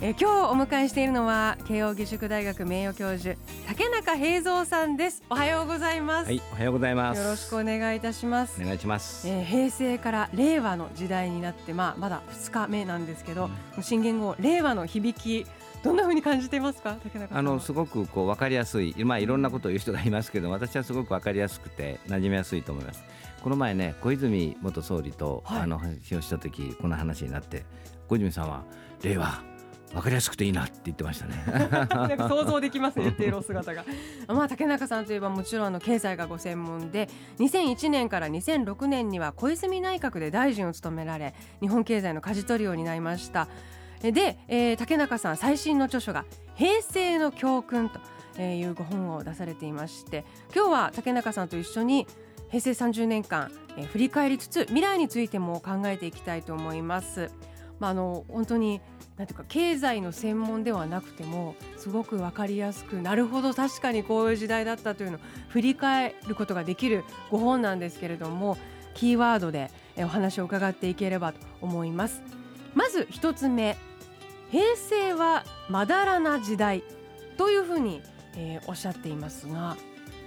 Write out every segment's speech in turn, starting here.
え今日お迎えしているのは慶應義塾大学名誉教授竹中平蔵さんですおはようございます、はい、おはようございます。よろしくお願いいたしますお願いします。えー平成から令和の時代になって、まあ、まだ2日目なんですけど、新元号令和の響きどんな風に感じていますか竹中あのすごくこう分かりやすい、まあいろんなことを言う人がいますけど、私はすごく分かりやすくて馴染みやすいと思います。この前ね、小泉元総理と、はいあの話をした時、この話になって、小泉さんは令和分かりやすくていいなって言ってましたね。なんか想像できますね言っているお姿が。まあ竹中さんといえばもちろんあの経済がご専門で2001年から2006年には小泉内閣で大臣を務められ日本経済の舵取りを担いました。えで、えー竹中さん最新の著書が「平成の教訓」というご本を出されていまして今日は竹中さんと一緒に平成30年間、えー振り返りつつ未来についても考えていきたいと思います。まあ、あの本当になんていうか経済の専門ではなくてもすごく分かりやすくなるほど確かにこういう時代だったというのを振り返ることができるご本なんですけれどもキーワードでえお話を伺っていければと思います。まず一つ目平成はまだらな時代というふうに、えーおっしゃっていますが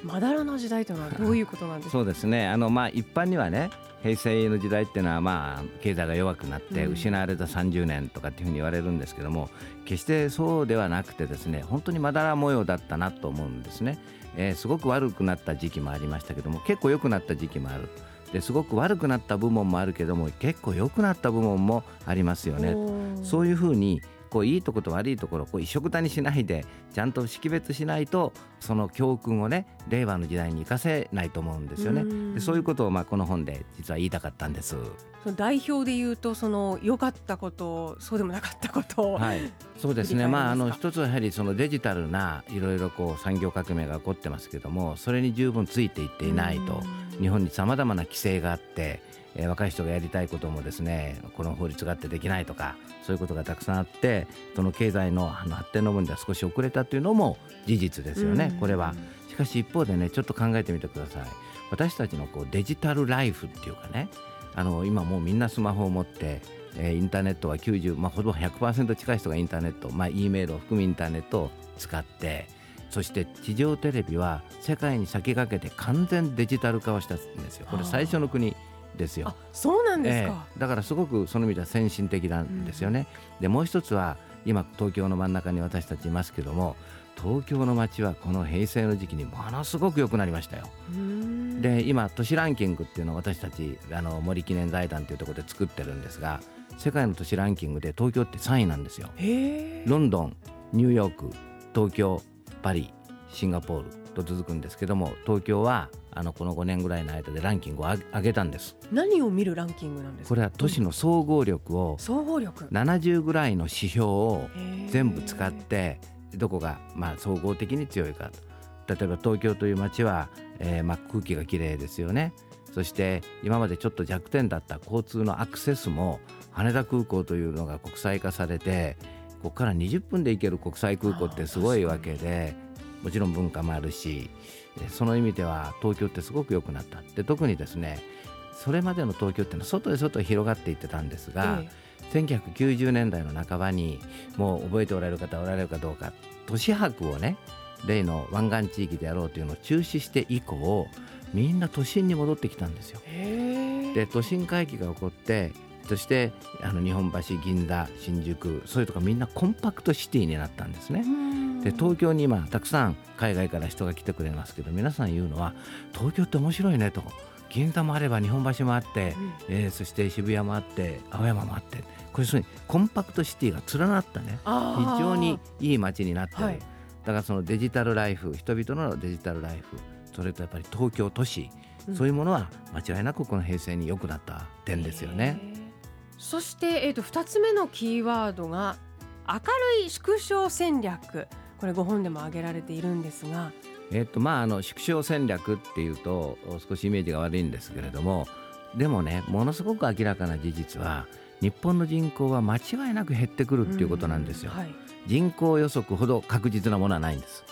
まだらな時代というのはどういうことなんですか？そうですね。あのまあ一般にはね、平成の時代っていうのはまあ経済が弱くなってうん失われた30年とかっていうふうに言われるんですけども、決してそうではなくてですね、本当にまだら模様だったなと思うんですね。えーすごく悪くなった時期もありましたけども、結構良くなった時期もある。ですごく悪くなった部門もあるけども、結構良くなった部門もありますよね。そういうふうにこういいところと悪いところをこう一緒くたにしないでちゃんと識別しないとその教訓をね令和の時代に生かせないと思うんですよね。うんでそういうことをまあこの本で実は言いたかったんです。その代表で言うとその良かったことそうでもなかったことを、はい、そうですね。まああの一つはやはりそのデジタルないろいろこう産業革命が起こってますけども、それに十分ついていっていないと。日本にさまざまな規制があって、えー若い人がやりたいこともですねこの法律があってできないとかそういうことがたくさんあってその経済のあの発展の分では少し遅れたというのも事実ですよね、うん。これは。しかし一方でねちょっと考えてみてください。私たちのこうデジタルライフっていうかねあの今もうみんなスマホを持って、えーインターネットは90、まあ、ほぼ100%近い人がインターネット、まあ、E メールを含むインターネットを使ってそして地上テレビは世界に先駆けて完全デジタル化をしたんですよこれ最初の国ですよあ。そうなんですか、ええだからすごくその意味では先進的なんですよね。でもう一つは今東京の真ん中に私たちいますけども東京の街はこの平成の時期にものすごく良くなりましたよ。うーんで今都市ランキングっていうのを私たちあの森記念財団というところで作ってるんですが世界の都市ランキングで東京って3位なんですよ。ロンドンニューヨーク東京パリシンガポールと続くんですけども東京はあのこの5年ぐらいの間でランキングを上げたんです。何を見るランキングなんですか？これは都市の総合力を総合力。70ぐらいの指標を全部使ってどこがまあ総合的に強いか。と例えば東京という街は、えーまあ空気がきれいですよね。そして今までちょっと弱点だった交通のアクセスも羽田空港というのが国際化されてここから20分で行ける国際空港ってすごいわけでもちろん文化もあるしえーその意味では東京ってすごく良くなった。で特にですねそれまでの東京ってのは外へ外へ広がっていってたんですが、え1990年代の半ばにもう覚えておられる方おられるかどうか都市博をね例の湾岸地域でやろうというのを中止して以降みんな都心に戻ってきたんですよ。え。で都心回帰が起こってそしてあの日本橋銀座新宿そういうとこみんなコンパクトシティになったんですね。で東京に今たくさん海外から人が来てくれますけど皆さん言うのは東京って面白いねと。銀座もあれば日本橋もあって、えーそして渋谷もあって青山もあって。これそうにコンパクトシティが連なったね。非常にいい街になってる、はい。だからそのデジタルライフ人々のデジタルライフそれとやっぱり東京都市、そういうものは間違いなくこの平成に良くなった点ですよね。そして、えー、と2つ目のキーワードが明るい縮小戦略。これ5本でも挙げられているんですが。えっとまあ、あの縮小戦略っていうと少しイメージが悪いんですけれどもでもねものすごく明らかな事実は日本の人口は間違いなく減ってくるっていうことなんですよ、はい、人口予測ほど確実なものはないんです。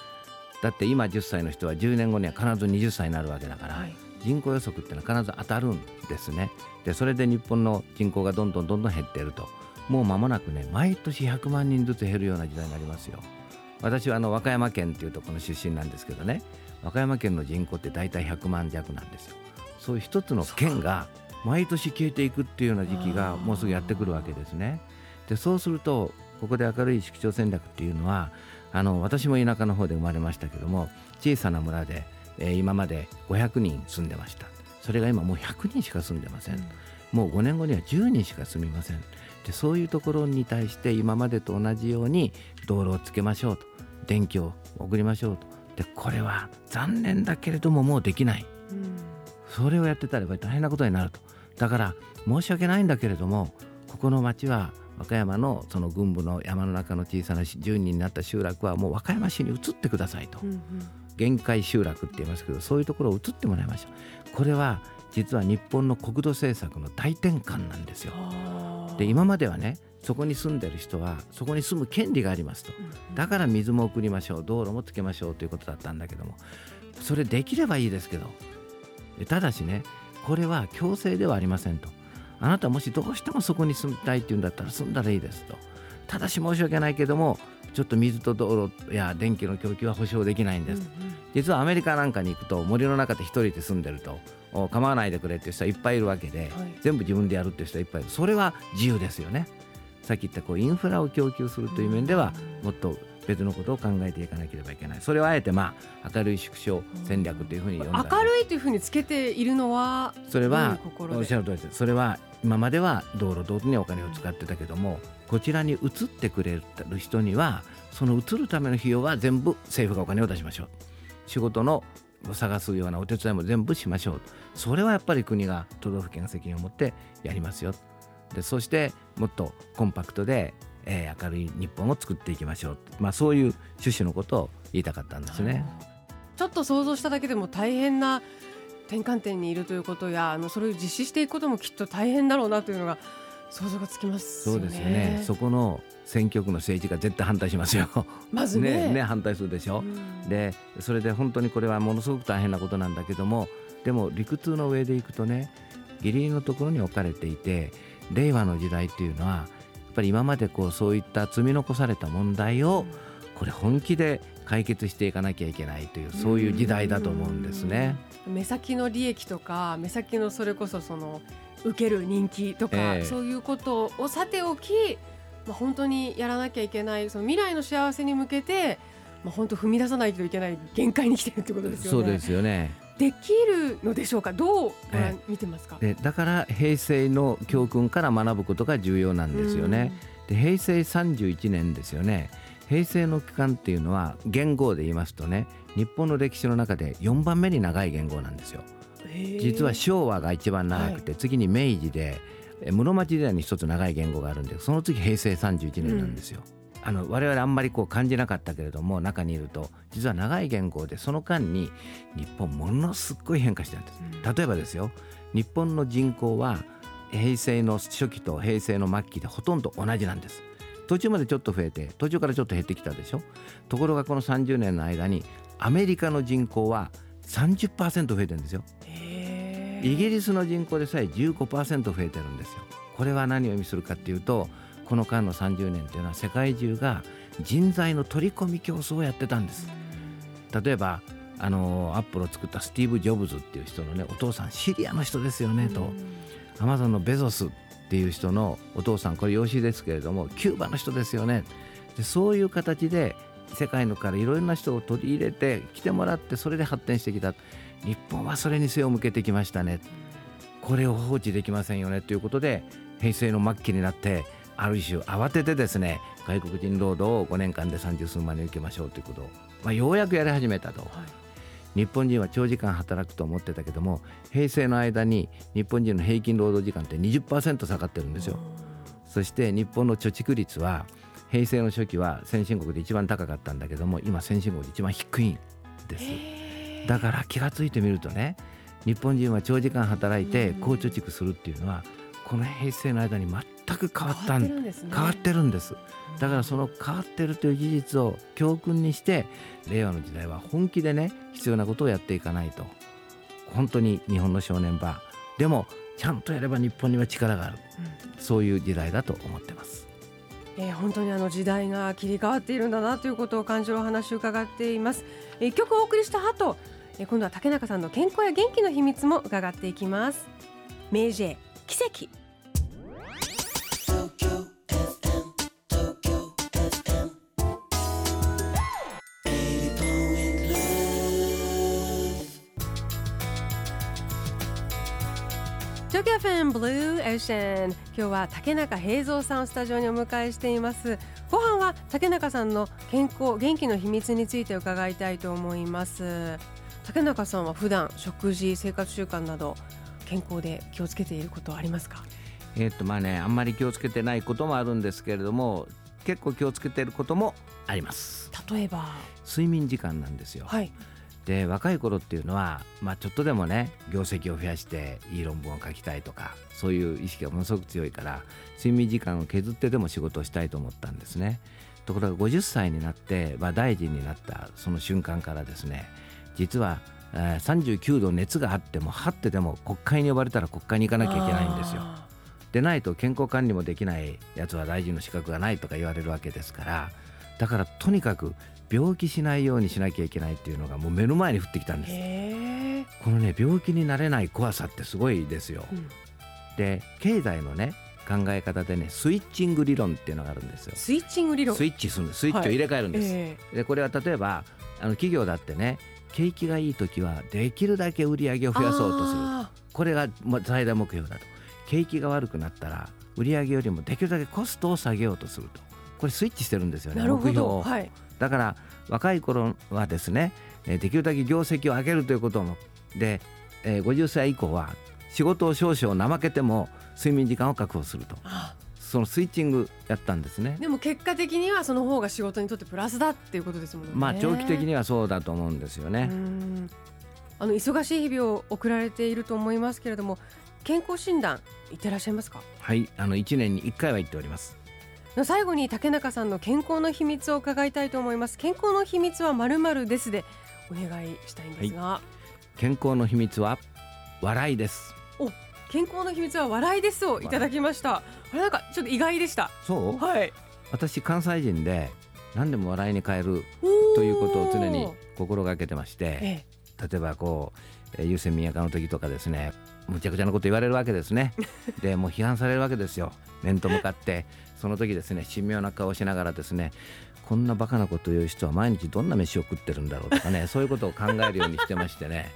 だって今10歳の人は10年後には必ず20歳になるわけだから、はい、人口予測ってのは必ず当たるんですね。でそれで日本の人口がどんどんどんどん減っていると。もう間もなくね毎年100万人ずつ減るような時代になりますよ。私はあの和歌山県っていうところの出身なんですけどね。和歌山県の人口って大体100万弱なんですよ。そういう一つの県が毎年消えていくっていうような時期がもうすぐやってくるわけですね。でそうするとここで明るい縮小戦略っていうのはあの私も田舎の方で生まれましたけども小さな村で、えー、今まで500人住んでました。それが今もう100人しか住んでません、うん、もう5年後には10人しか住みません。でそういうところに対して今までと同じように道路をつけましょうと電気を送りましょうと。でこれは残念だけれどももうできない、うん、それをやってたらやっぱり大変なことになると。だから申し訳ないんだけれどもここの町は和歌山のその軍部の山の中の小さな10人になった集落はもう和歌山市に移ってくださいと、うんうん、限界集落って言いますけどそういうところを移ってもらいましょう。これは実は日本の国土政策の大転換なんですよ。で今まではねそこに住んでる人はそこに住む権利がありますと。だから水も送りましょう道路もつけましょうということだったんだけどもそれできればいいですけど。ただしねこれは強制ではありませんと。あなたもしどうしてもそこに住みたいっていうんだったら住んだらいいですとただし申し訳ないけどもちょっと水と道路や電気の供給は保証できないんです、うんうん、実はアメリカなんかに行くと森の中で一人で住んでると構わないでくれっていう人はいっぱいいるわけで、はい、全部自分でやるっていう人はいっぱいいる。それは自由ですよね。さっき言ったこうインフラを供給するという面ではもっと別のことを考えていかなければいけない。それをあえてまあ明るい縮小戦略というふうに呼んだ。明るいというふうにつけているのはそれはおっしゃる通りです。それは今までは道路道路にお金を使ってたけどもこちらに移ってくれる人にはその移るための費用は全部政府がお金を出しましょう。仕事の探すようなお手伝いも全部しましょう。それはやっぱり国が都道府県が責任を持ってやりますよ。でそしてもっとコンパクトでえー、明るい日本を作っていきましょう、まあ、そういう趣旨のことを言いたかったんですね。ちょっと想像しただけでも大変な転換点にいるということやあのそれを実施していくこともきっと大変だろうなというのが想像がつきます、ね、そうですよねそこの選挙区の政治家絶対反対しますよ。まずね ね反対するでしょ。うでそれで本当にこれはものすごく大変なことなんだけどもでも理屈の上でいくとねギリギリのところに置かれていて令和の時代っていうのはぱり今までこうそういった積み残された問題をこれ本気で解決していかなきゃいけないというそういう時代だと思うんですね。目先の利益とか目先のそれこそその受ける人気とか、えー、そういうことをさておき、まあ、本当にやらなきゃいけないその未来の幸せに向けて、まあ、本当踏み出さないといけない限界に来てるってことですよね。そうですよね。できるのでしょうか？どう見てますか、でだから平成の教訓から学ぶことが重要なんですよね。で平成31年ですよね。平成の期間っていうのは元号で言いますとね日本の歴史の中で4番目に長い元号なんですよ。実は昭和が一番長くて、はい、次に明治で室町時代に一つ長い言語があるんでその次平成31年なんですよ。うん。あの我々あんまりこう感じなかったけれども中にいると実は長い言語でその間に日本ものすごい変化してるんです。例えばですよ日本の人口は平成の初期と平成の末期でほとんど同じなんです。途中までちょっと増えて途中からちょっと減ってきたでしょ。ところがこの30年の間にアメリカの人口は30%増えてるんですよイギリスの人口でさえ15%増えてるんですよ。これは何を意味するかっていうとこの間の30年というのは世界中が人材の取り込み競争をやってたんです。例えばあのアップルを作ったスティーブ・ジョブズっていう人のねお父さんシリアの人ですよねと。アマゾンのベゾスっていう人のお父さんこれ養子ですけれどもキューバの人ですよね。でそういう形で世界のからいろんな人を取り入れて来てもらってそれで発展してきた日本はそれに背を向けてきましたね。これを放置できませんよねということで平成の末期になってある種慌ててですね外国人労働を5年間で30数万人受けましょうということを、まあ、ようやくやり始めたと、はい、日本人は長時間働くと思ってたけども平成の間に日本人の平均労働時間って20%下がってるんですよ。そして日本の貯蓄率は平成の初期は先進国で一番高かったんだけども今先進国で一番低いんですだから気が付いてみるとね日本人は長時間働いて高貯蓄するっていうのはこの平成の間に全く変わったんですね。変わってるんです。だからその変わってるという事実を教訓にして令和の時代は本気でね必要なことをやっていかないと。本当に日本の正念場。でもちゃんとやれば日本には力がある。そういう時代だと思ってます。えー本当にあの時代が切り替わっているんだなということを感じるお話を伺っています。えー一曲お送りした後、えー今度は竹中さんの健康や元気の秘密も伺っていきます。明治奇跡。東京フェンブルーエーシャン今日は竹中平蔵さんをスタジオにお迎えしています後半は竹中さんの健康元気の秘密について伺いたいと思います竹中さんは普段食事生活習慣など健康で気をつけていることはありますか？えーっとまあねあんまり気をつけてないこともあるんですけれども結構気をつけていることもあります。例えば？睡眠時間なんですよ。はい。で若い頃っていうのは、まあ、ちょっとでもね業績を増やしていい論文を書きたいとかそういう意識がものすごく強いから睡眠時間を削ってでも仕事をしたいと思ったんですね。ところが50歳になって、まあ、大臣になったその瞬間からですね実は、えー39度熱があっても張ってでも国会に呼ばれたら国会に行かなきゃいけないんですよ。あでないと健康管理もできないやつは大臣の資格がないとか言われるわけですからだからとにかく病気しないようにしなきゃいけないっていうのがもう目の前に降ってきたんーです。このね病気になれない怖さってすごいですよ。うん。で経済のね考え方でねスイッチング理論っていうのがあるんですよ。スイッチング理論。スイッチするんです。スイッチを入れ替えるんです、え。でこれは例えばあの企業だってね景気がいい時はできるだけ売り上げを増やそうとする。あこれがま最大目標だと。景気が悪くなったら売り上げよりもできるだけコストを下げようとすると。これスイッチしてるんですよね目標を、どはい。だから若い頃はですねえーできるだけ業績を上げるということも。で、えー50歳以降は仕事を少々怠けても睡眠時間を確保すると。あそのスイッチングやったんですね。でも結果的にはその方が仕事にとってプラスだっていうことですもんね。まあ長期的にはそうだと思うんですよね、うん。あの忙しい日々を送られていると思いますけれども健康診断行ってらっしゃいますか？はいあの1年に1回は行っております。最後に竹中さんの健康の秘密を伺いたいと思います健康の秘密はまるまるですでお願いしたいんですが、健康の秘密は笑いです健康の秘密は笑いですをいただきました。あれなんかちょっと意外でした。そう？はい。私関西人で何でも笑いに変えるということを常に心がけてましてえ例えばこうえー優先宮川の時とかですねむちゃくちゃなこと言われるわけですね。でもう批判されるわけですよ。面と向かって。その時ですね神妙な顔をしながらですねこんなバカなことを言う人は毎日どんな飯を食ってるんだろうとかねそういうことを考えるようにしてましてね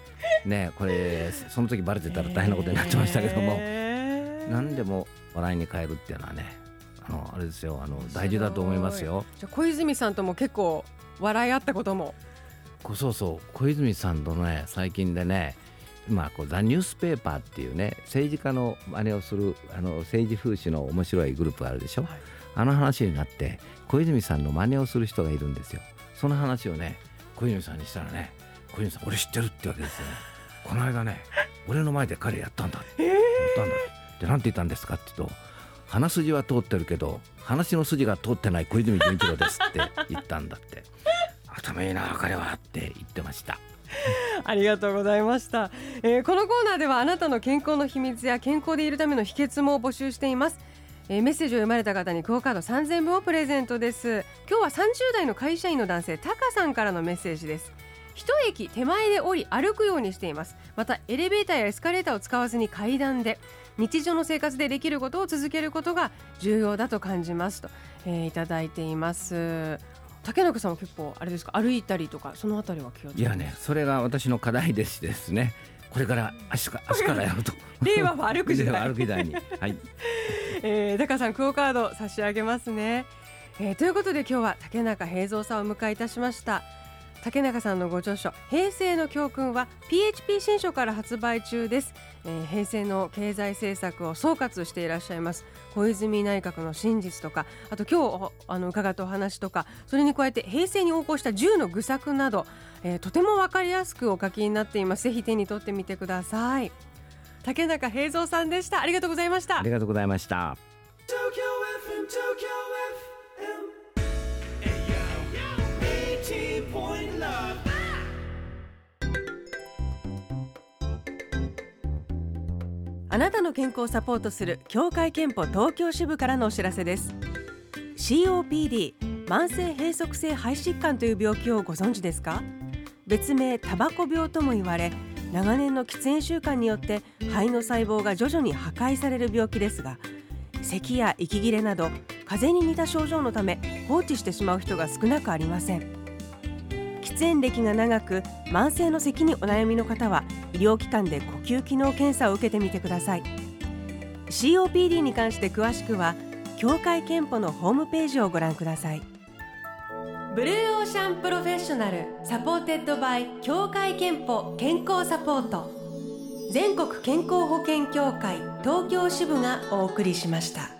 ねこれその時バレてたら大変なことになってましたけども、えー。何でも笑いに変えるっていうのはねあのあれですよ。あの大事だと思いますよ。じゃあ小泉さんとも結構笑い合ったことも。こそうそう。小泉さんとね最近でね今こうザ・ニュースペーパーっていうね政治家の真似をするあの政治風刺の面白いグループがあるでしょ、はい。あの話になって小泉さんの真似をする人がいるんですよ。その話をね小泉さんにしたらね小泉さん俺知ってるってわけですよね。この間ね俺の前で彼やったんだって。やったんだって。で何て言ったんですかって言うと鼻筋は通ってるけど話の筋が通ってない小泉純一郎ですって 言ったんだって。頭いいな彼はって言ってました。ありがとうございました、えーこのコーナーではあなたの健康の秘密や健康でいるための秘訣も募集しています、えーメッセージを読まれた方にクオカード3000分をプレゼントです。今日は30代の会社員の男性タカさんからのメッセージです一駅手前で降り歩くようにしています。またエレベーターやエスカレーターを使わずに階段で日常の生活でできることを続けることが重要だと感じますと、えーいただいています。竹中さんは結構あれですか？歩いたりとかそのあたりは気をつけて。いやねそれが私の課題でしてですね。これから足か 足からやると。令和は歩く時代歩く時代にはい。えー、タカさんクオカード差し上げますね、えーということで今日は竹中平蔵さんをお迎えいたしました竹中さんのご著書平成の教訓は PHP 新書から発売中です。えー平成の経済政策を総括していらっしゃいます。小泉内閣の真実とかあと今日おあの伺ったお話とかそれに加えて平成に横行した10の愚策など、えーとても分かりやすくお書きになっています。ぜひ手に取ってみてください。竹中平蔵さんでした。ありがとうございました。ありがとうございました。あなたの健康をサポートする協会憲法東京支部からのお知らせです。COPD 慢性閉塞性肺疾患という病気をご存知ですか？別名タバコ病とも言われ長年の喫煙習慣によって肺の細胞が徐々に破壊される病気ですが咳や息切れなど風邪に似た症状のため放置してしまう人が少なくありません。喫煙歴が長く慢性の咳にお悩みの方は医療機関で呼吸機能検査を受けてみてください。COPD に関して詳しくは協会けんぽのホームページをご覧ください。 Blue Ocean professional supported by 協会けんぽ健康サポート。全国健康保険協会東京支部がお送りしました。